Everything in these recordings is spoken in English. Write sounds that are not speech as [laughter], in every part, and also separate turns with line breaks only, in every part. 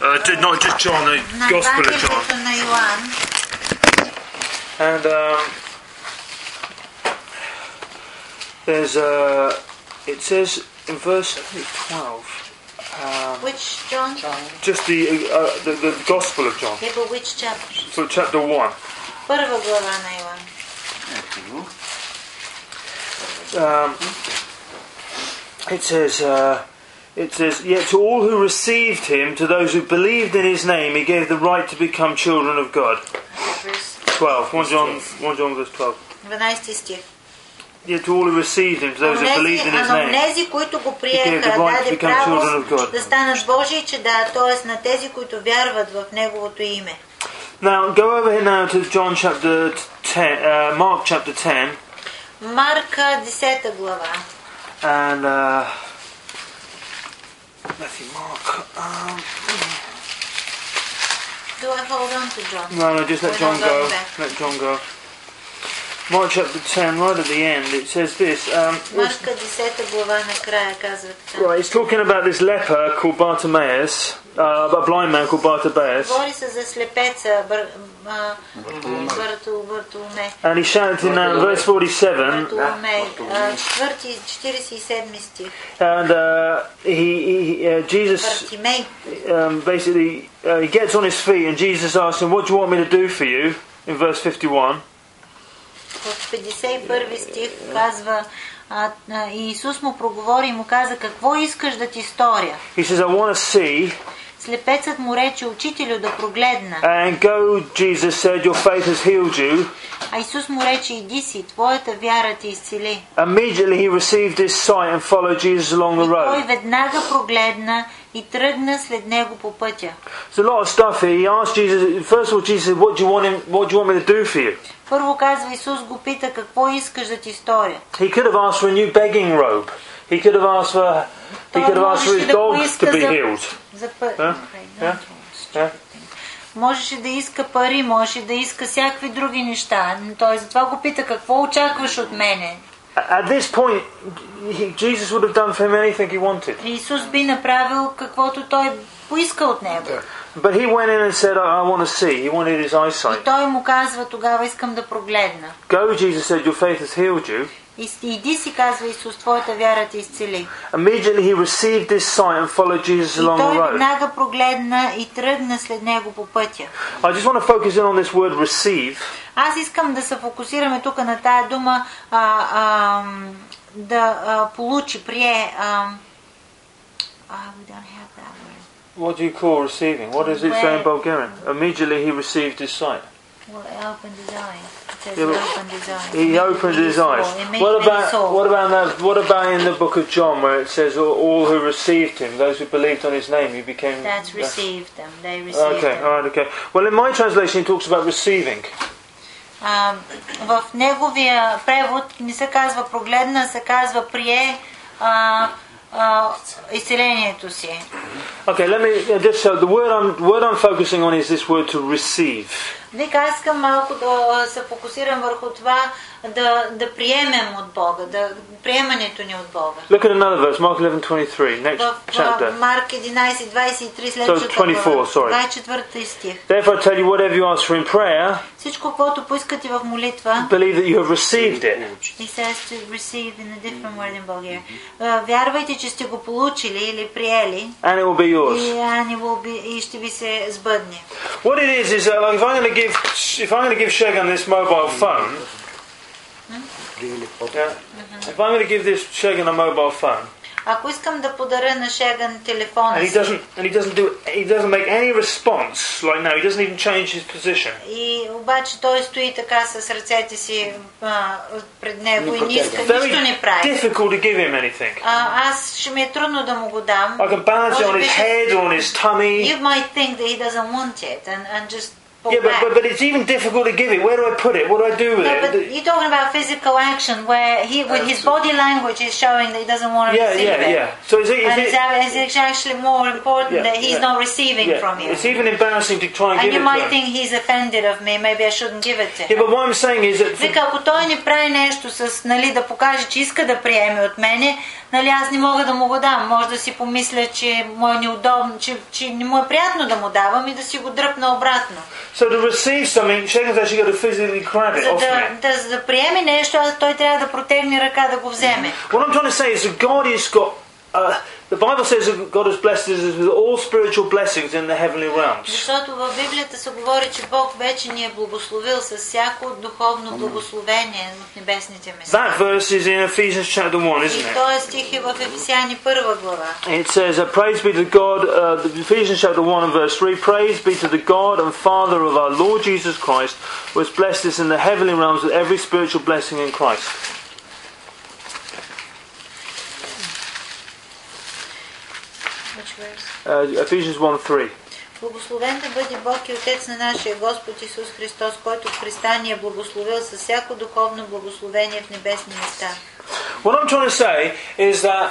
Uh, not just John, uh,
the
Gospel of John. And um, there's a. Uh, it says in verse 12. Um,
which John?
Just the, uh, the, the Gospel of John.
Yeah, but which chapter?
So chapter one.
Prvo Govana one?
Um, it says. Uh, it says, Yet to all who received him, to those who believed in his name, he gave the right to become children of God.
Verse
12. 1 John, 1 John verse 12.
12 стих.
Yet to all who received him, to those who believed
Онези,
in
а
his
на
name.
онези, които го
gave
приеха,
the right to
даде
become children of
право
God.
да станат Божии чеда, т.е. на тези, които вярват в Неговото име.
Now, go over here now to John chapter 10, uh, Mark chapter 10,
Марка 10 глава.
and uh, Matthew, Mark. Um,
Do I hold on to John?
no, no, just let
We're
John
not
go.
going back.
Let John go. Mark chapter 10, right at the end, it says this. Um,
Марка 10 глава накрая казва така.
right, it's talking about this leper called Bartimaeus, uh, a blind man called Bartimaeus.
Говори се за слепеца Бър, а, Бартол, Бартоломей.
And he shouted in uh, verse 47,
Бартоломей. а, Четвърти, 47 стих.
and uh, he, he uh, Jesus
Бартимей.
um, basically uh, he gets on his feet and Jesus asks him, "What do you want me to do for you?" In verse fifty-one,
В 51 стих казва а, а, и Исус му проговори и му каза какво искаш да ти сторя.
he says, "I want to see."
Слепецът му рече учителю да прогледна.
And go, Jesus said, "Your faith has healed you."
А Исус му рече иди си, твоята вяра те изцели.
Immediately he received his sight and followed Jesus along the
И той
road.
веднага прогледна и тръгна след него по пътя.
There's a lot of stuff here. He asked Jesus. First of all, Jesus said, "What do you want him? What do you want me to do for you?"
Първо казва Исус го пита какво искаш да ти сторя.
He could have asked for a new begging robe. He could have asked for. He
Той
could have asked for
можеше
his
да
dog to
поиска
be
за-
healed.
За пър...
Да? Да?
Можеше да иска пари, можеше да иска всякакви други неща. Той затова го пита какво очакваш от мене.
At this point, he, Jesus would have done for him anything he wanted.
И Исус би направил каквото той поиска от него.
But he went in and said, I, want to see. He wanted his
И
eyesight.
той му казва, тогава искам да прогледна.
Go, Jesus said, Your faith has healed you.
И с- иди си, казва Исус, твоята вяра те изцели.
Immediately he received this sight and followed Jesus
И
along the
той
road.
веднага прогледна и тръгна след него по пътя.
I just want to focus in on this word receive.
Аз искам да се фокусираме тук на тая дума а, а, да а, получи, прие. А, а, we don't have that word.
What do you call receiving? What does it say in Bulgarian? Immediately he received his sight.
Well, opened his eye. It says
Yeah,
he
but
opened his eye.
He
It
opened
made
his
me
eyes.
saw. It made
What
me
about
saw.
what about that? What about in the book of John where it says all, all who received him, those who believed on his name, he became.
That's received them. They received
Okay,
them.
all right, okay. Well, in my translation, it talks about receiving.
А, в неговия превод не се казва прогледна, се казва прие а, а, изцелението си.
Okay, let me uh, just so the word I'm the word I'm focusing on is this word to receive.
Вика, аз искам малко да се фокусирам върху това да, да приемем от Бога, да, приемането ни от Бога.
Look at another verse, Mark 11:23, next
в,
chapter.
Марк 11:23 следващата
so,
24,
sorry.
24 стих.
Therefore I tell you whatever you ask for in prayer,
всичко, което поискате в молитва,
believe that you have received it.
He says to receive in a different word in Bulgarian. Uh, вярвайте, че сте го получили или приели.
And it will be yours.
И, and it will be, и ще ви се сбъдне.
What it is is that like, if I'm going to give if I'm going to give Shagan this mobile phone, yeah, if I'm going to give this Shagan a mobile phone,
Ако искам да подаря на Шеган телефона
and he
си
doesn't and he doesn't do he doesn't make any response like now, he doesn't even change his position.
и обаче той стои така с ръцете си а, пред него и не иска, нищо
Very
не прави.
difficult to give him anything.
А, аз ще ми е трудно да му го дам.
I can balance it
Може
on
би
his
ще-
head or on his tummy.
You might think that he doesn't want it and, and just
Yeah, but, but, but it's even difficult to give it. Where do I put it? What do I do with
No, but
it?
you're talking about physical action where he, with his body language, is showing that he doesn't want to
Yeah,
receive
yeah,
it.
yeah. So is it, is
And it's,
it
it's actually more important
Yeah,
that he's
yeah.
not receiving
yeah,
from you.
it's even embarrassing to try and,
And
give
you
it to
might
him.
think he's offended of me, maybe I shouldn't give it to
Yeah,
him.
but what I'm saying is that for,
Вика, ако той не прави нещо с, нали, да покаже, че иска да приеме от мене, нали, аз не мога да му го дам. Може да си помисля, че му е неудобно, че, че не му е приятно да му давам и да си го дръпна обратно.
So to receive something, Shagan's actually got to physically grab it
За да, да, за да приеме нещо, той трябва да протегне ръка да го вземе.
What I'm trying to say is that God has got the Bible says that God has blessed us with all spiritual blessings in the heavenly realms.
Защото в Библията се говори, че Бог вече ни е благословил с всяко духовно благословение от небесните места.
That verse is in Ephesians chapter 1,
И
isn't it?
този стих е в Ефесяни първа глава.
It says, uh, Praise be to God, uh, the Ephesians chapter 1 and verse 3 Praise be to the God and Father of our Lord Jesus Christ, who has blessed us in the heavenly realms with every spiritual blessing in Christ.
Which verse?
Uh, Ephesians 1 3.
Благословен да бъде Бог и Отец на нашия Господ Исус Христос, който в Христа ни е благословил със всяко духовно благословение в небесни места.
What I'm trying to say is that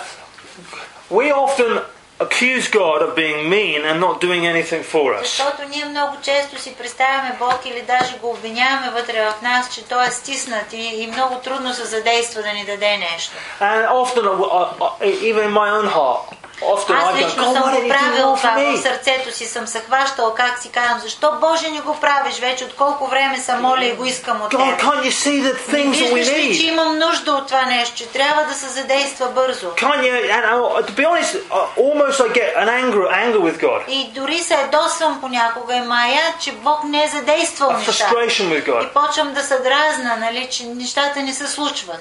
we often accuse God of being mean and not doing anything for us.
Защото ние много често си представяме Бог или даже го обвиняваме вътре в нас, че Той е стиснат и, и много трудно се задейства да ни даде нещо.
And often, uh, uh, even in my own heart, Often
Аз лично съм го правил това, в сърцето си съм се хващал, как си казвам, защо Боже не го правиш вече, от колко време съм моля и го искам от
God, Тебе.
Виждаш ли, че имам нужда от това нещо, че трябва да се задейства бързо. И дори се ядосвам понякога и че Бог не е задействал
неща.
И почвам да се дразна, нали, че нещата не се случват.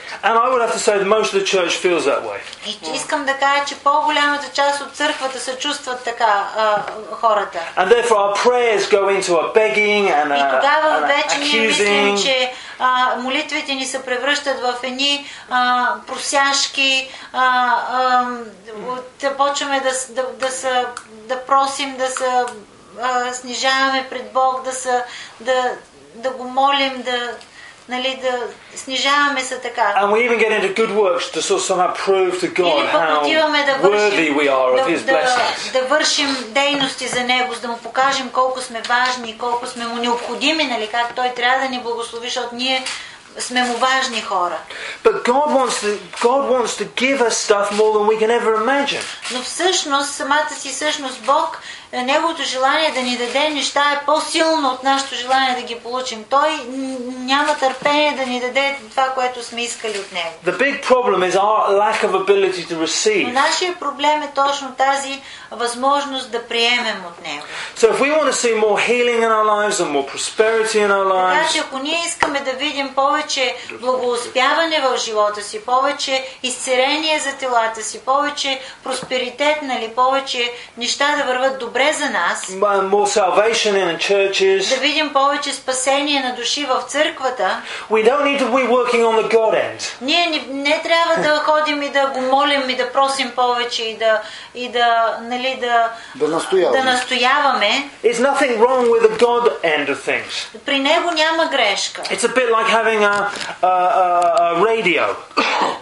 И искам да кажа, че по-голямата част от църквата се чувстват така а, хората.
And therefore, our prayers go into a begging and
И
a,
тогава
and
вече ние мислим, че а, молитвите ни се превръщат в едни а, просяшки, а, а, да почваме да, да, да, са, да просим, да се снижаваме пред Бог, да, са, да, да го молим, да, нали, да снижаваме се така.
And we even get into good works to sort of somehow prove to God
Или пък отиваме да
worthy
вършим,
we are of His
да, да,
blessings.
да вършим дейности за Него, за да му покажем колко сме важни и колко сме му необходими, нали, как Той трябва да ни благослови, защото ние сме му важни хора.
But God wants to God wants to give us stuff more than we can ever imagine.
Но всъщност, самата си същност, Бог, Неговото желание да ни даде неща е по-силно от нашето желание да ги получим. Той няма търпение да ни даде това, което сме искали от Него.
The big problem is our lack of ability to
Но
receive.
нашия проблем е точно тази възможност да приемем от Него.
So if we want to see more healing in our lives and more prosperity in our
Така
lives,
че ако ние искаме да видим повече благоуспяване в живота си, повече изцерение за телата си, повече просперитет, нали, повече неща да върват добре за нас,
and more salvation in
да
churches,
видим повече спасение на души в църквата,
we don't need to be working on the God end.
ние не, не трябва да ходим и да го молим и да просим повече и да, и да, нали, да,
Да настояваме.
да настояваме.
There's nothing wrong with the God end of things.
При него няма грешка.
It's a bit like having a, a, a, a radio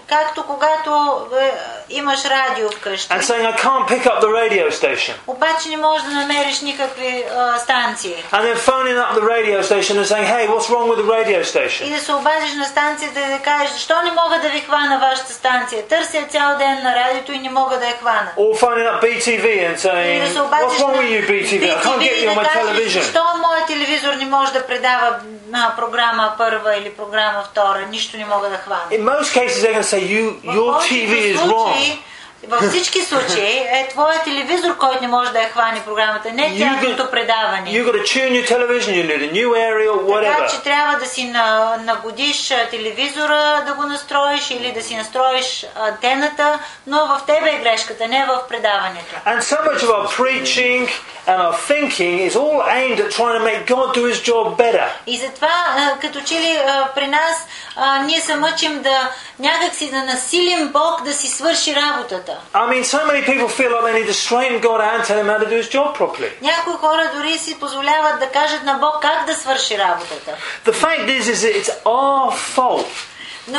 Както когато е, имаш радио вкъщи.
and saying, I can't pick up the radio station.
Обаче не можеш да намериш никакви а, станции.
And then phoning up the radio station and saying, hey, what's wrong with the radio
И
station?
да се обадиш на станцията и да кажеш, защо не мога да ви хвана вашата станция? Търся цял ден на радиото и не мога да я хвана.
Or phoning up BTV and
И
saying,
да
what's wrong with you, BTV? I can't get
и
you on my television.
защо моят телевизор не може да предава на програма първа или програма втора? Нищо не мога да хвана.
In most cases, they're going to say, you, your TV is wrong.
Във всички случаи е твоя телевизор, който не може да я хване програмата, не
You
тяхното предаване.
you got to tune your television, you need a new aerial,
Така
whatever.
че трябва да си на, нагодиш телевизора да го настроиш или да си настроиш антената, но в тебе е грешката, не в предаването.
And so much of our preaching and our thinking is all aimed at trying to make God do his job better.
И затова, като че ли при нас, ние се мъчим да някак си да насилим Бог да си свърши работата. работата.
I mean, so many people feel like they need to straighten God out and tell him how to do his job properly.
Някои хора дори си позволяват да кажат на Бог как да свърши работата.
The fact is, is that it's our fault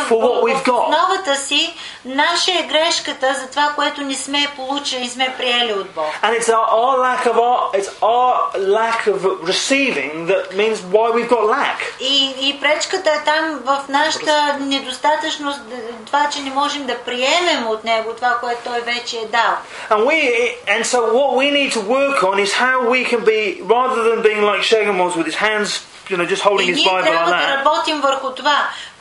for what we've got.
Си наша е грешката за това, което не сме получили, не сме приели от Бог.
And it's our, our lack of our, it's our lack of receiving that means why we've got lack.
И, и пречката е там в нашата недостатъчност, това, че не можем да приемем от него това, което той вече е дал.
And we and so what we need to work on is how we can be rather than being like Shagan was with his hands you know, just holding his Bible like that.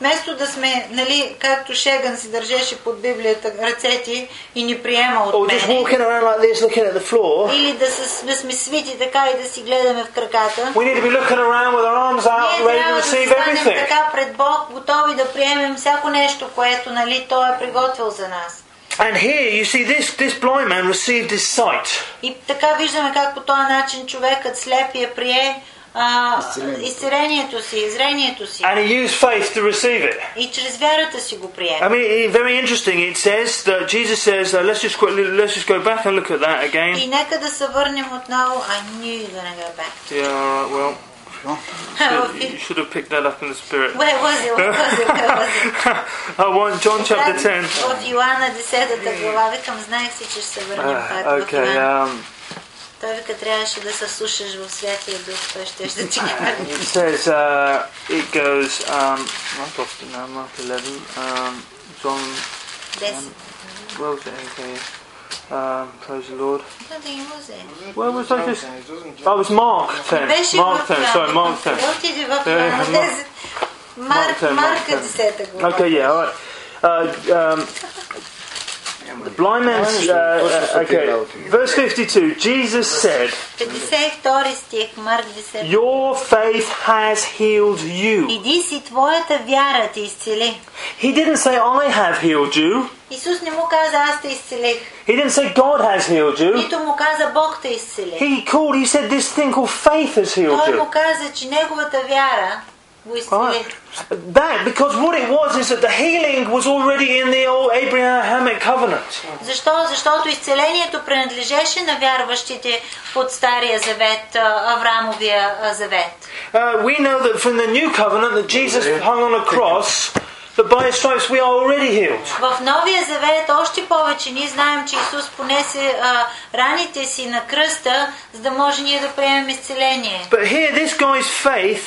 Вместо да сме нали, както Шеган си държеше под Библията ръцете и ни приема от
just
мен.
like this, floor.
Или да, с, да сме свити така и да си гледаме в краката.
We need to be looking around with our arms out,
Ние
ready to receive everything.
така пред Бог, готови да приемем всяко нещо, което нали, Той е приготвил за нас.
And here, you see, this, this blind man received his sight.
И така виждаме как по този начин човекът слепия прие а,
Изцеление.
изцелението си, зрението си.
And he used faith to receive it.
И чрез вярата си го прие.
I mean, it- very interesting. It says that Jesus says, uh, let's just quickly, let's just go back and look at that
И
again.
нека да се върнем отново. I knew you were gonna go back.
Yeah, all right, well,
No?
you should have picked that up in the spirit.
Where was it? Where was it? Where was it? [laughs]
I want John chapter 10.
В Йоанна 10 глава, викам, знаех си, че ще се върнем
Uh,
пак в
okay,
Йоанна.
um,
Той вика, трябваше да се слушаш в Святия Дух, той ще да ти каже.
it says, uh, it goes, um, I've lost it now, Mark 11, um, John,
Десет.
where was it? Okay, um, praise the Lord.
Да, да има взе.
Where was I just? Oh, it was Mark 10.
Беше
Mark
в
10, sorry, Mark 10.
Йоанна. Отиди в
Е,
Йоанна
Марк.
10. Марк,
Марк 10, Марк
Марка
10.
10 глава.
Okay, yeah, all right. Uh, um, the blind man's. Uh, uh, okay, verse 52. Jesus said,
52 стих, Марк 10.
Your faith has healed you.
Иди си, твоята вяра те изцели.
He didn't say, I have healed you.
Исус не му каза, аз те изцелих.
He didn't say, God has healed you.
Нито му каза, Бог те изцели.
He called, he said, this thing called faith has healed
Той
you.
му каза, че неговата вяра го изцели.
Right. That, because what it was is that the healing was already in the old Abrahamic covenant.
Защо? Защото изцелението принадлежеше на вярващите под Стария завет, а, Аврамовия а, завет.
Uh, we know that from the new covenant that Jesus hung on a cross, that by his stripes we are already healed.
В Новия завет още повече ние знаем, че Исус понесе а, раните си на кръста, за да може ние да приемем изцеление.
But here, this guy's faith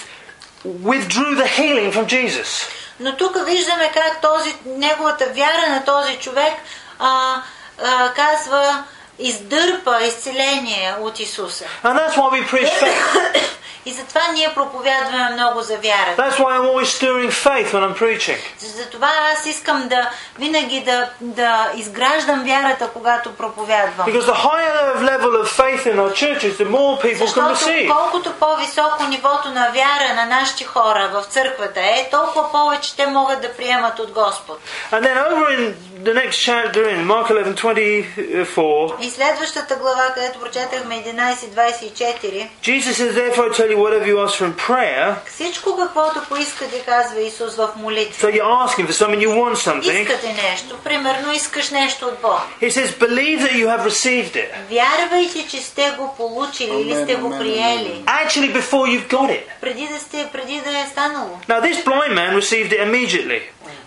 withdrew the healing from Jesus.
Но тук виждаме как този, неговата вяра на този човек а, а, казва издърпа изцеление от Исуса.
And that's why we preach [coughs] faith.
И затова ние проповядваме много за вярата.
That's why I'm always stirring faith when I'm preaching.
Затова аз искам да винаги да, да изграждам вярата, когато проповядвам.
Because the higher level of faith in our churches, the more people can
Защото
receive.
колкото по-високо нивото на вяра на нашите хора в църквата е, толкова повече те могат да приемат от Господ.
And then over in the next chapter, in Mark 11 24,
И следващата глава, където прочетахме 11.24,
Jesus says, Therefore I tell you, whatever you ask for in prayer,
всичко каквото поискате, казва Исус в молитва.
so you're asking for something, you want something.
Искате нещо, примерно искаш нещо от Бог.
He says, Believe that you have received it.
Вярвайте, че сте го получили или сте го
Амен, амен,
приели.
Actually, before you've got it.
Преди да сте, преди да е станало.
Now, this blind man received it immediately.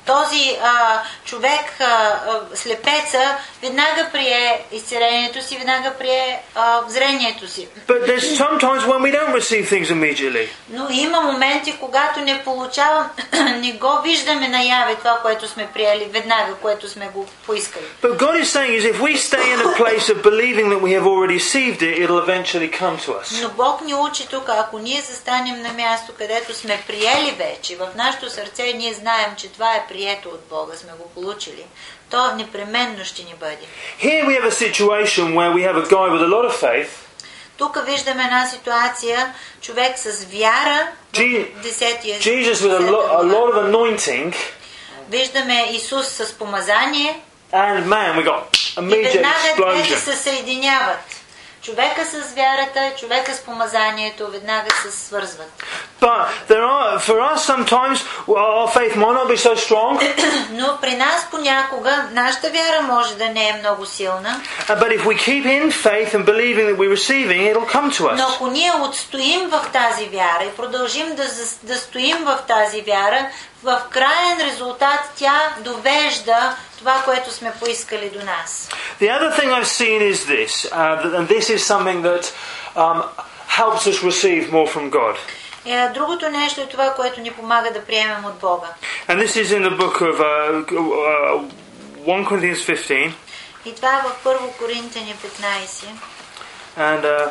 Този а, човек, а, а, слепеца, веднага прие изцелението си, веднага прие а, зрението си.
But there's sometimes when we don't receive things immediately.
Но има моменти, когато не получавам, [clears throat] не го виждаме наяве това, което сме приели веднага, което сме го поискали.
But God is saying is if we stay in a place of believing that we have already received it, it'll eventually come to us.
Но Бог ни учи тук, ако ние застанем на място, където сме приели вече, в нашето сърце ние знаем, че това е прието от Бога, сме го получили, то непременно ще ни бъде.
Here we have a situation where we have a guy with a lot of faith.
Тук виждаме една ситуация, човек с вяра, 10
Jesus with a, lo- a lot of anointing,
Виждаме Исус с помазание
and man, we got
и
immediate
веднага двете
explosion.
се съединяват. Човека с вярата, човека с помазанието веднага се свързват.
But but there are for us sometimes well, our faith might not be so strong. [clears throat]
Но при нас понякога нашата вяра може да не е много силна.
Uh, but if we keep in faith and believing that we're receiving, it'll come to
Но
us.
ако ние отстоим в тази вяра и продължим да, зас- да стоим в тази вяра, в крайен резултат тя довежда това, което сме поискали до нас.
The other thing I've seen is this, uh, that- and this is something that um, helps us receive more from God.
Е, другото нещо е това, което ни помага да приемем от Бога.
And this is in the book of uh, uh, 1 Corinthians 15.
И това е в 1 Коринтияни 15.
And uh,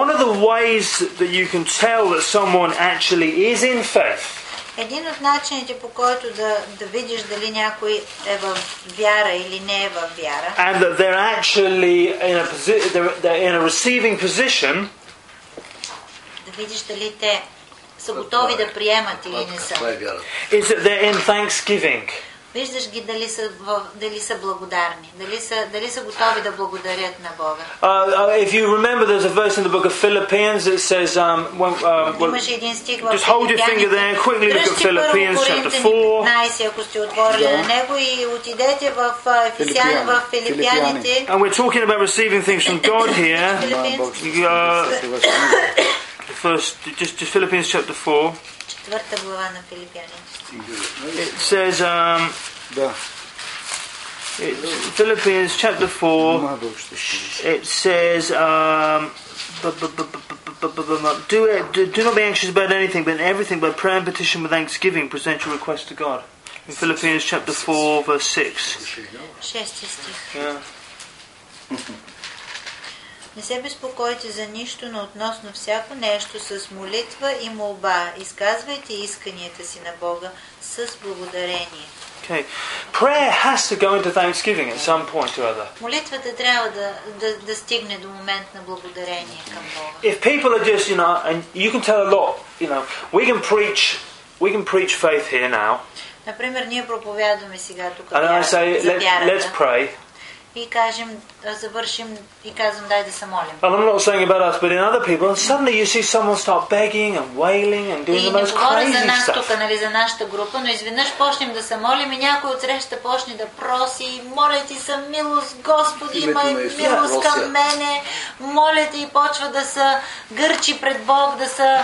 one of the ways that you can tell that someone actually is in faith
Един от начините по който да, да видиш дали някой е в вяра или не е в вяра,
and that they're actually in a, posi- they're, they're in a receiving position
да видиш дали те са готови да приемат или не са.
Това е вярата.
is that they're in thanksgiving.
Виждаш ги дали са, в, дали са благодарни, дали са, дали са готови да благодарят на Бога.
Uh, uh, if you remember, there's a verse in the book of Philippians that says, um, when, um, well,
Имаше един стих в
just hold your finger there, quickly look at
Дръжте първо
Philippians chapter
Коринтяни
4.
15, ако сте отворили
Да.
на него и отидете в а, Ефесяни, в Филипяните.
And we're talking about receiving things from God [laughs] here.
Филипински,
Uh, the first, just, just Philippians chapter 4. It says, um, it's Philippians chapter 4, it says, um, do, it, do, do not be anxious about anything, but in everything, by prayer and petition with thanksgiving, present your request to God. In Philippians chapter 4, verse 6. Yeah. [laughs]
Не се безпокойте за нищо, но относно всяко нещо с молитва и молба. Изказвайте исканията си на Бога с благодарение.
Okay. Prayer has to go into thanksgiving at some point or other.
Молитвата трябва да, да, да стигне до момент на благодарение към Бога.
If people are just, you know, and you can tell a lot, you know, we can preach, we can preach faith here now,
Например, ние проповядваме сега тук
and I say, Let, let's pray.
И кажем, завършим и казвам, дай да се молим.
And I'm not saying about us, but in other people, and suddenly you see someone start begging and wailing and doing
И
the
не
most
говоря за
crazy
нас
stuff.
тук, нали, за нашата група, но изведнъж почнем да се молим и някой от среща почне да проси, моля ти за милост, Господи, имай милост към мене, моля ти и почва да се гърчи пред Бог, да се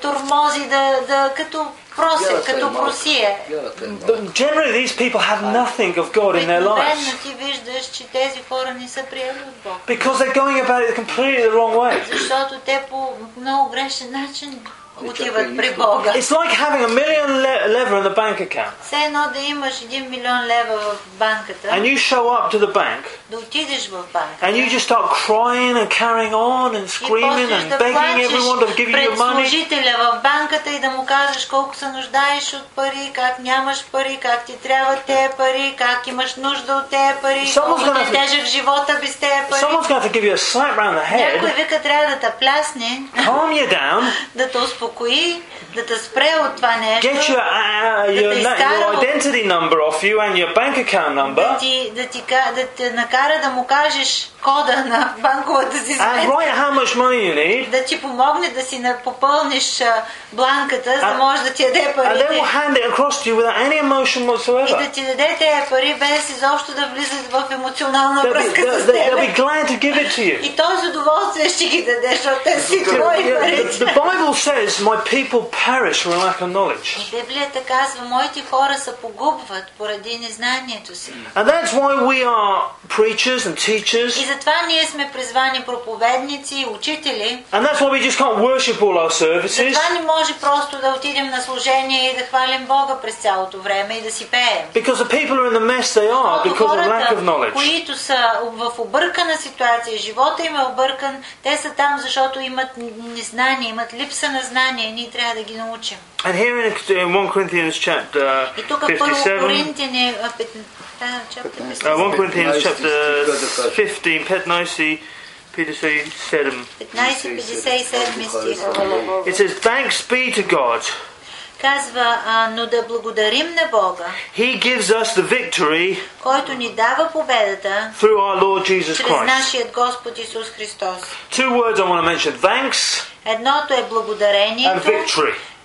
турмози, да, да, като проси,
Вярата е
като
малка.
просие.
Вярата е малка.
But generally, these people have nothing of God in their lives
Обикновено ти виждаш, че тези хора не са приели от Бог.
because they're going about it completely the wrong way.
Защото те по много грешен начин
Не
it's like having a million leva in the bank account.
Все едно да имаш един милион лева в банката.
And you show up to the bank.
Да отидеш в банка.
And you just start crying and carrying on and screaming and begging everyone to give you your money. Someone's gonna give you a slap round the head. Calm you down. [laughs]
да те спре от това нещо.
get your, uh, your,
they
na-
start
your identity number off you and your bank account
да
number,
ти, да, ти, да те накара да му кажеш кода на банковата си
and
сметка.
write how much money you need,
да ти помогне да си попълниш бланката, за да
А-
може да ти даде
and then
парите.
will hand it across to you without any emotion
И да
whatsoever.
ти даде тези пари, без изобщо да влизат в емоционална връзка с
they'll be
теб.
glad to give it to you.
И той с удоволствие ще ги даде, защото те си твои пари.
the Bible says, "My people perish for lack of knowledge,"
И Библията казва, моите хора се погубват поради незнанието си.
and that's why we are preachers and teachers,
И затова ние сме призвани проповедници и учители.
and that's why we just can't worship all our services
Затова не може просто да отидем на служение и да хвалим Бога през цялото време и да си пеем.
because the people are in the mess they are
Защото
because of lack of
хората,
knowledge.
които са в объркана ситуация, живота им е объркан, те са там, защото имат незнание, имат липса на знание и ние трябва да ги научим.
And here in, in 1 Corinthians chapter
И тук първо
57,
Коринтияни, а, пет- да, чапта
uh, 1 Corinthians
15
chapter
стих,
15, Pet Nicey, Peter say 7.
15-57 стих.
It says, Thanks be to God.
Казва, а, но да благодарим на Бога,
He gives us the victory
който ни дава победата
through our Lord Jesus
чрез
Christ.
нашият Господ Исус Христос.
Two words I want to mention thanks
Едното е благодарението.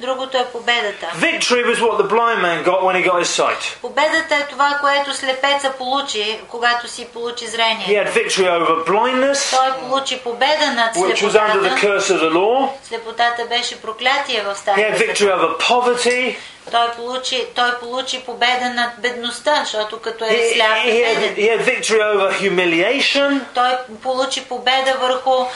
другото е победата.
Victory was what the blind man got when he got his sight.
Победата е това, което слепеца получи, когато си получи
He
зрение.
had victory over blindness,
Той получи победа над
which was under the
слепотата.
curse of the law.
Слепотата беше проклятие в
He had
стария
victory
закон.
over poverty.
Той получи, той получи победа над бедността, защото като
He,
е сляп
he
е
had,
беден.
he had victory over humiliation.
Той получи победа върху а,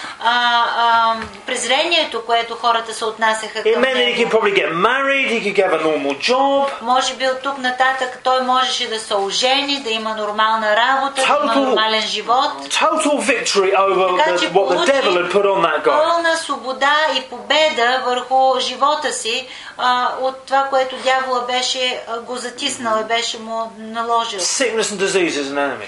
а, презрението, което хората се отнасяха
It
към
meant that he could
него.
Probably get married, he could have a normal job.
Може би от тук нататък той можеше да се ожени, да има нормална работа, да има нормален живот.
Total victory over
Така
the, what the devil had put on that guy.
пълна свобода и победа върху живота си а, от това, което дявола беше а, го затиснал и беше му наложил.
Sickness and disease is an enemy.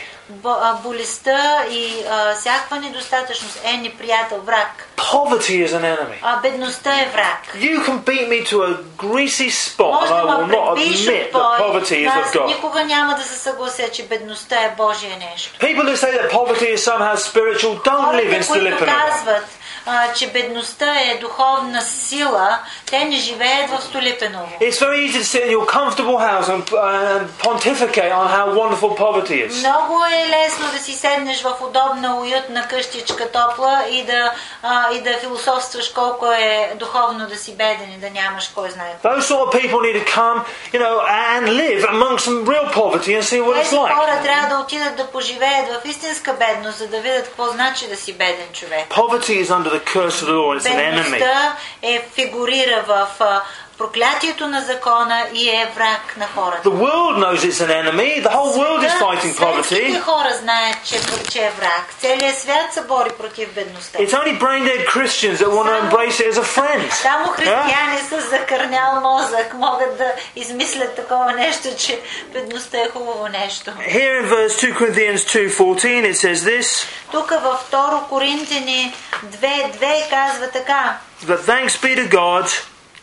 болестта и всякаква недостатъчност е неприятел, враг.
Poverty is an enemy.
А бедността е враг.
You can beat me to a greasy spot and I will not admit that poverty is of God.
Никога няма да се съглася, че бедността е Божие нещо.
People who say that poverty is somehow spiritual don't live in
Stolipinovo. А, че бедността е духовна сила, те не живеят в Столипиново.
It's very easy to sit in your comfortable house and, and pontificate on how wonderful poverty is.
Много е лесно да си седнеш в удобна, уютна къщичка топла и да, а, и да философстваш колко е духовно да си беден и да нямаш кой знае.
Those sort of people need to come, you know, and live amongst some real poverty and see what it's
Тези хора трябва да отидат да поживеят в истинска бедност, за да видят какво значи да си беден човек.
Poverty is under the curse of the law. It's an enemy.
Бедността е фигурира в а, проклятието на закона и е враг на хората.
The world knows it's an enemy. The whole world is fighting
Светските
poverty.
хора знаят, че, че е враг. Целият свят се бори против бедността.
It's only brain dead Christians that want to embrace it as a friend.
Само
Yeah?
християни с закърнял мозък могат да измислят такова нещо, че бедността е хубаво нещо.
Here in verse 2 Corinthians 2:14 it says this,
Тук във 2 Коринтини 2.2 казва така.
but thanks be to God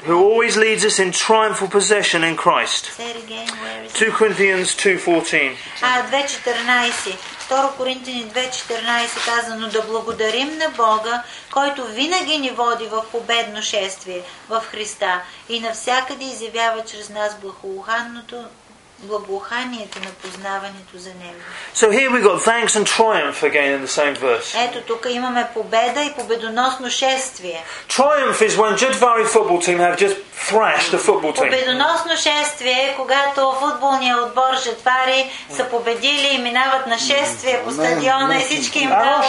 who always leads us in triumphal possession in Christ.
Say it again, where is it?
2 Corinthians 2:14.
А, 2.14. 2 Коринтини 2.14 каза, но да благодарим на Бога, който винаги ни води в победно шествие в Христа и навсякъде изявява чрез нас благоуханното благоуханието на познаването за Него.
So here we got thanks and triumph again in the same verse.
Ето тук имаме победа и победоносно шествие.
Triumph is when Judvari football team have just thrashed a football team.
Победоносно шествие е когато футболният отбор Жетвари са победили и минават на шествие по стадиона и всички им дават.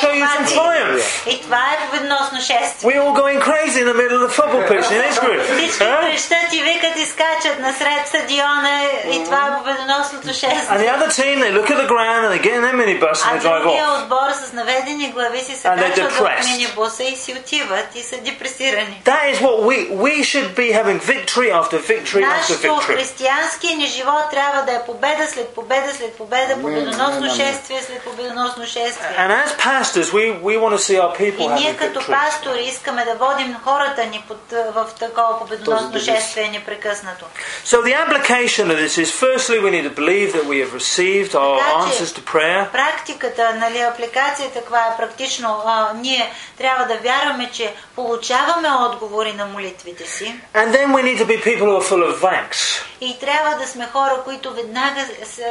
И това е победоносно шествие.
We all going crazy in the middle of the football pitch in group.
Всички крещат и викат и скачат насред стадиона и това е победоносното
And
шествие.
the other team, they look at the ground and they get in their minibus and
А
they drive
другия
off.
отбор с наведени глави си се
And they're
качват в
depressed.
минибуса и си отиват и са депресирани.
That is what we we should be having victory after victory after
Нашето
victory.
християнския ни живот трябва да е победа след победа след победа, победоносно шествие след победоносно шествие.
And as pastors, we, we want to see our people
И ние
having
като
victory.
пастори искаме да водим хората ни под, в такова победоносно шествие непрекъснато.
So the application of this is firstly we need to believe that we have received our
че-
answers to prayer.
Практиката, нали, апликацията, каква е практично, а, ние трябва да вярваме, че получаваме отговори на молитвите си
And then we need to be people who are full of thanks.
и трябва да сме хора, които веднага са,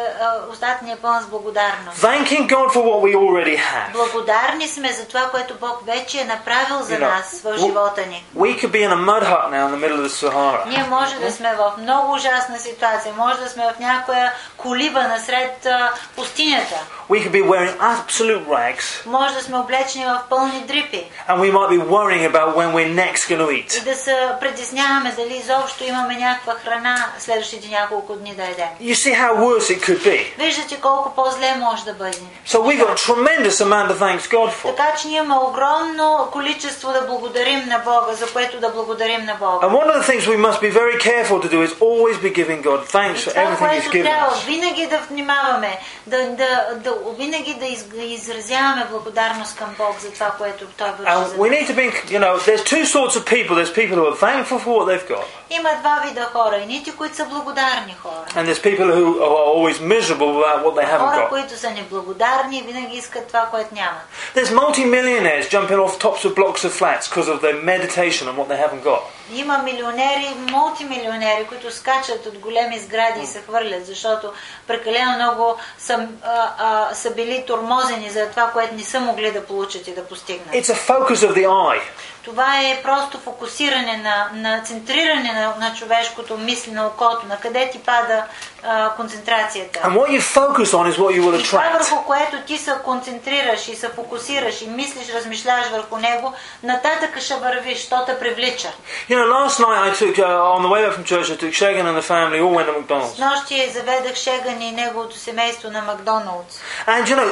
устата ни е пълна с благодарност.
Thanking God for what we already have.
Благодарни сме за това, което Бог вече е направил за
You know,
нас в живота ни.
We could be in a mud hut now in the middle of the Sahara.
Ние може да сме в много ужасна ситуация, може да сме в някоя колиба насред а, пустинята,
We could be wearing absolute rags
може да сме облечени в пълни дрипи
and we might be worrying about when we're next going to
и
eat.
да се притесняваме дали изобщо имаме някаква храна следващите няколко дни да едем.
You see how worse it could be.
Виждате колко по-зле може да бъде.
So we've got a tremendous amount to thank God for.
Така че ние имаме огромно количество да благодарим на Бога, за което да благодарим на Бога.
And one of the things we must be very careful to do is always be giving God thanks
И
for
това,
everything He's
което
given
трябва
us.
винаги да внимаваме, да, да, да, винаги да из, изразяваме благодарност към Бог за това, което Той върши
And
за
we
нас.
need to be, you know, there's two sorts of people. There's people who are thankful for what they've got,
Има два вида хора. Едните, които са благодарни хора.
And there's people who are always miserable about what they haven't
Хора,
got.
които са неблагодарни и винаги искат това, което нямат.
There's multi-millionaires jumping off tops of blocks of flats because of their meditation on what they haven't got.
Има милионери, мултимилионери, които скачат от големи сгради и се хвърлят, защото прекалено много са, а, а, са били тормозени за това, което не са могли да получат и да постигнат.
It's a focus of the eye.
Това е просто фокусиране на, на центриране на, на човешкото мисли, на окото, на къде ти пада а, концентрацията.
And what you focus on is what you will
И това
attract.
върху което ти се концентрираш и се фокусираш и мислиш, размишляваш върху него, нататък ще вървиш, то те привлича.
You know, last night I took, uh, on the way back from church, I took Shagan and the family all went to McDonald's.
С нощи заведах Шеган и неговото семейство на Макдоналдс.
And you know,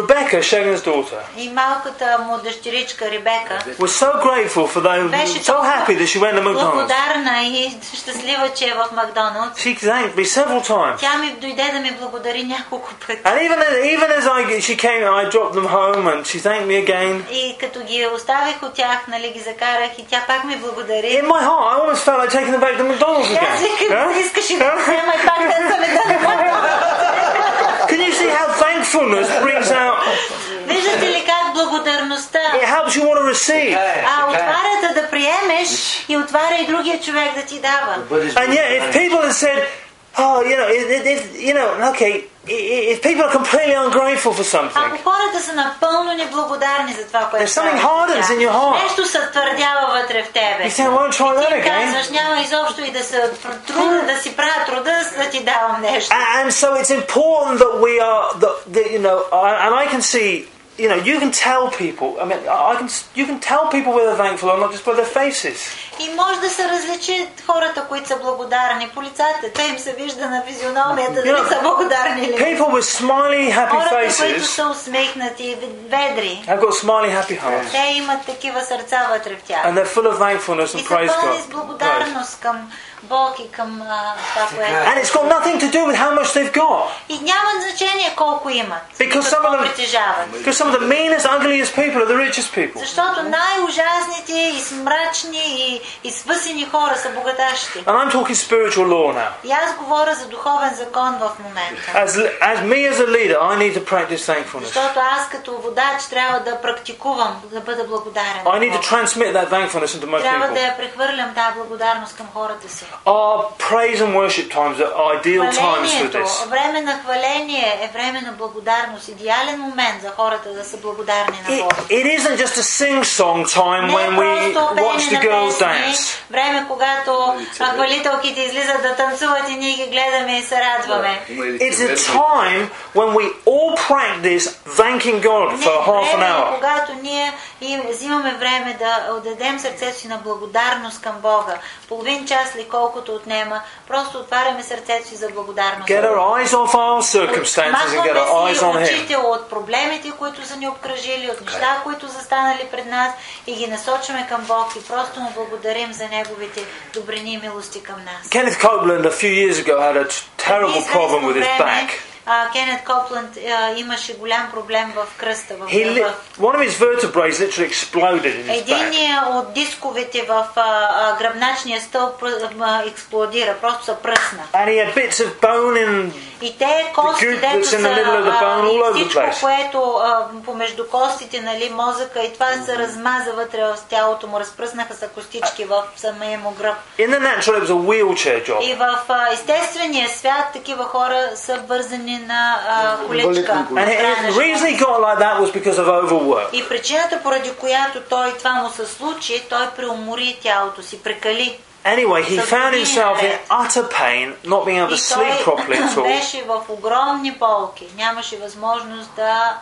Rebecca, Shagan's daughter,
И малката му дъщеричка Ребека
was so grateful for those,
беше
so happy that she went to McDonald's.
благодарна и щастлива, че е в Макдоналдс.
She thanked me several times.
Тя ми дойде да ми благодари няколко пъти.
And even as, even as I, she came, I dropped them home and she thanked me again.
И като ги оставих от тях, нали, ги закарах и тя пак ми благодари.
In my heart, I almost felt like taking them back to McDonald's
И аз
again.
викам,
Huh?
искаш и да
Huh?
взема и пак да съм [laughs]
Can you see how thankfulness brings out?
Виждате ли как благодарността
It helps you want to receive.
а, отваря да да приемеш и отваря и другия човек да ти дава.
And yet, if people had said, "Oh, you know, if, if, you know, okay, i- i- if people are completely ungrateful for something,
Ако хората са напълно неблагодарни за това, което
There's something
правят
hardens
тях,
in your heart.
нещо се твърдява вътре в тебе.
you say, I won't try
Ти
that
им
again.
казваш, няма изобщо и да се труда, да си правя труда, за да ти давам нещо.
And, and so it's important that we are, that, that you know, I, and I can see, you know, you can tell people. I mean, I I can, s- you can tell people whether they're thankful or not just by their faces.
И може да се различи хората, които са благодарни по лицата. Те им се вижда на физиономията, дали
Yeah.
са благодарни или не.
People with smiley, happy
Хората, които
faces
са усмихнати, ведри,
have got smiley, happy hearts,
те имат такива сърца вътре в тях.
and they're full of thankfulness
И
and
са
praise
пълни с
God. Praise.
благодарност към Бог и към а, това, което
And it's got nothing to do with how much they've got.
И няма значение колко имат и
Because some
какво
of them-
притежават.
Because some of the meanest, ugliest people are the richest people.
Защото най-ужасните и смрачни и, и свъсени хора са богатащи.
And I'm talking spiritual law now.
И аз говоря за духовен закон в момента.
As, as me as a leader, I need to practice thankfulness.
Защото аз като водач трябва да практикувам, да бъда благодарен.
I need to
на Бог.
transmit that thankfulness into my
Трябва да
people.
я прехвърлям тази благодарност към хората си.
Our praise and worship times are ideal times for
Хвалението,
this.
време на хваление е време на благодарност. Идеален момент за хората да са благодарни на
It,
Бога.
it isn't just a sing-song time
Не
when
е
we
просто
watch the
пеене на
girls
песни,
dance.
време когато а, хвалителките излизат да танцуват и ние ги гледаме и се радваме.
It's a time when we all practice thanking God
Не,
for half an
време е
hour.
когато ние и взимаме време да отдадем сърцето си на благодарност към Бога. Половин час ли колкото отнема, просто отваряме сърцето си за благодарност.
Get our eyes off our circumstances and get our eyes on Him.
очите от проблемите, които са ни обкръжили, от неща, които са станали пред нас и ги насочваме към Бог и просто му благодарим за Неговите добрини и милости към нас.
Kenneth Copeland a few years ago had a terrible problem with his back.
Кенет Копланд имаше голям проблем в кръста, в
He one of his vertebrae literally exploded in his back.
Единият от дисковете в а, гръбначния стълб експлодира, просто се пръсна.
And he had bits of bone in
и те кости, дето са, а, всичко, което а, помежду костите, нали, мозъка и това се размаза вътре в тялото му, разпръснаха са костички в самия му гръб. И в а, естествения свят такива хора са вързани на а, количка. И причината, поради която той това му се случи, той преумори тялото си, прекали.
Anyway, he
So
found
he
himself in
had-
utter pain, not being able to
И
sleep properly at
той
all. [laughs]
беше в огромни болки. Нямаше възможност да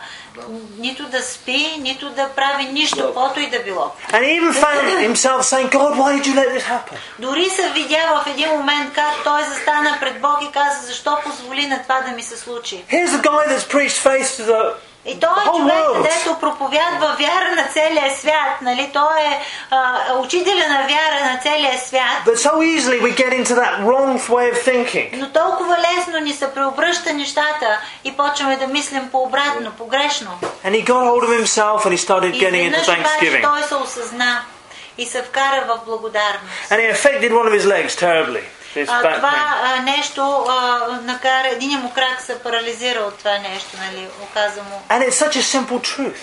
нито да спи, нито да прави нищо, каквото и да било.
And he even found himself saying, God, why did you let this happen?
Дори се видя в един момент как той застана пред Бог и каза, защо позволи на това да ми се случи.
Here's a guy that's preached faith to the
И той е човек, където проповядва вяра на целия свят. Нали? Той е а, учителя на вяра на целия свят.
But so easily we get into that wrong way of thinking.
Но толкова лесно ни се преобръща нещата и почваме да мислим по-обратно, погрешно.
And he got hold of himself and he started getting into thanksgiving.
той се осъзна и се вкара в благодарност.
And it affected one of his legs terribly. This
А,
back
това
pain.
а, нещо а, накара, един му крак се парализира от това нещо, нали, оказа му.
And it's such a simple truth.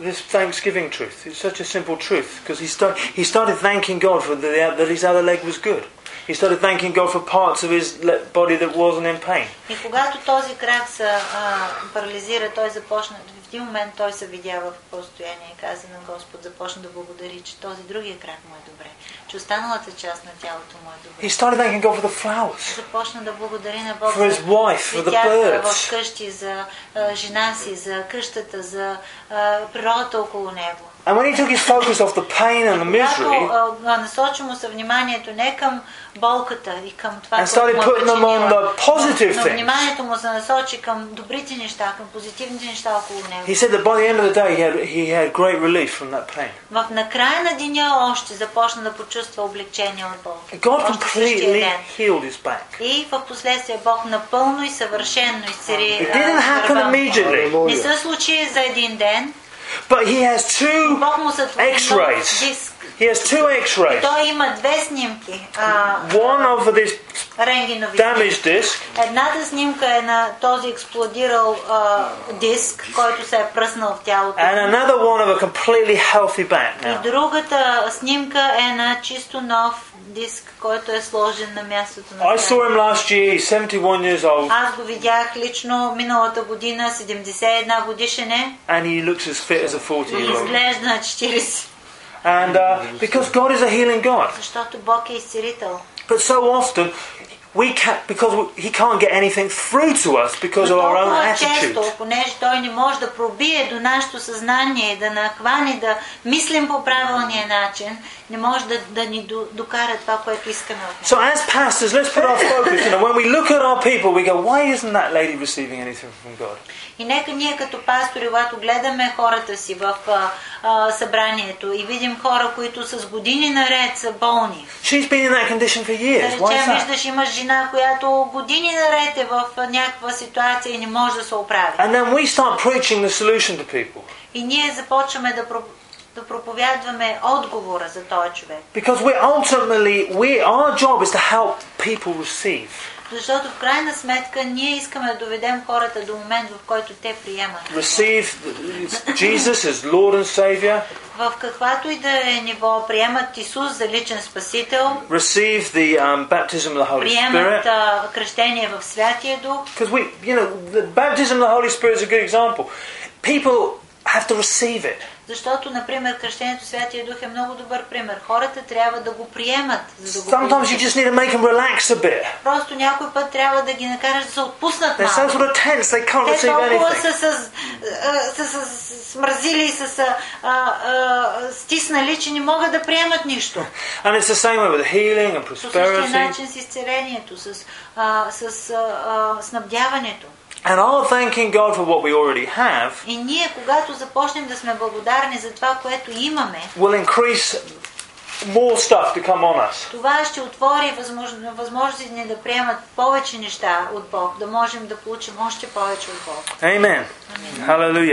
This Thanksgiving truth. It's such a simple truth because he, start, he started thanking God for the, that his other leg was good. He started thanking God for parts of his le- body that wasn't in pain.
И когато този крак се а, парализира, той започна, в един момент той се видя в какво състояние и каза на Господ, започна да благодари, че този другия крак му е добре, че останалата част на тялото му е добре.
He started thanking God for the flowers.
Започна да благодари на Бог
For his wife, for the birds.
в къщи, за а, жена си, за къщата, за а, природата около него.
And when he took his focus off the pain and the misery
насочи му се вниманието не към болката и към това,
And started
е
putting them on the positive things.
вниманието му се насочи към добрите неща, към позитивните неща около него.
he said that by the end of the day he had, he had great relief from that pain.
В накрая на деня още започна да почувства облегчение от Бог.
God completely healed his back.
И в последствие Бог напълно и съвършенно изцери
It didn't happen immediately,
Не се случи за един ден.
but he has two
Бог му сътвори нов
X-rays.
диск.
He has two X-rays.
Той има две снимки. А,
One of this
рентгенови
damaged disc,
Едната снимка е на този експлодирал а, диск, който се е пръснал в тялото.
and another one of a completely healthy back
И
now.
другата снимка е на чисто нов диск, който е сложен на мястото на
I saw
тялото.
him last year. He's 71 years old,
Аз го видях лично миналата година, 71 годишен е,
and he looks as fit as a 40
и
year old.
изглежда на 40,
And uh, because God is a healing God,
защото Бог е изцелител.
but so often we can't because we, He can't get anything through to us because
Но
of our own
толкова
attitude.
често, понеже той не може да пробие до нашето съзнание, да нахване, да мислим по правилния начин, не може да, да ни до- докара това, което искаме от него.
So as pastors, let's put our focus. You know, when we look at our people, we go, "Why isn't that lady receiving anything from God?"
И нека ние като пастори, когато гледаме хората си в а, а, събранието и видим хора, които с години наред са болни.
She's been in that condition for
Да
years. Why is
речем,
that?
виждаш, имаш жена, която години наред е в а, някаква ситуация и не може да се оправи.
And then we start preaching the solution to people
И ние започваме да, про- да проповядваме отговора за този човек.
because we ultimately we our job is to help people receive.
Защото в крайна сметка ние искаме да доведем хората до момент, в който те приемат.
Receive Jesus as Lord and Savior.
В каквато и да е ниво, приемат Исус за личен спасител,
Receive the um, baptism of the Holy
приемат
Spirit.
а, кръщение в Святия Дух.
Because we, you know, the baptism of the Holy Spirit is a good example. People have to receive it.
Защото, например, кръщението Святия Дух е много добър пример. Хората трябва да го приемат, за да го
Sometimes you
получат.
just need to make them relax a bit.
Просто някой път трябва да ги накараш да се отпуснат
They're so
малко.
sort of tense, they can't
Те толкова са, с, са, с- смразили и са, а, стиснали, че не могат да приемат нищо.
And it's the same way with healing and
По същия
prosperity.
начин с изцелението, с, а, с а, снабдяването.
And our thanking God for what we already have
И ние, когато започнем да сме благодарни за това, което имаме,
will increase more stuff to come on us.
това ще отвори възможно, възможности ни да приемат повече неща от Бог, да можем да получим още повече от Бог.
Amen. Hallelujah.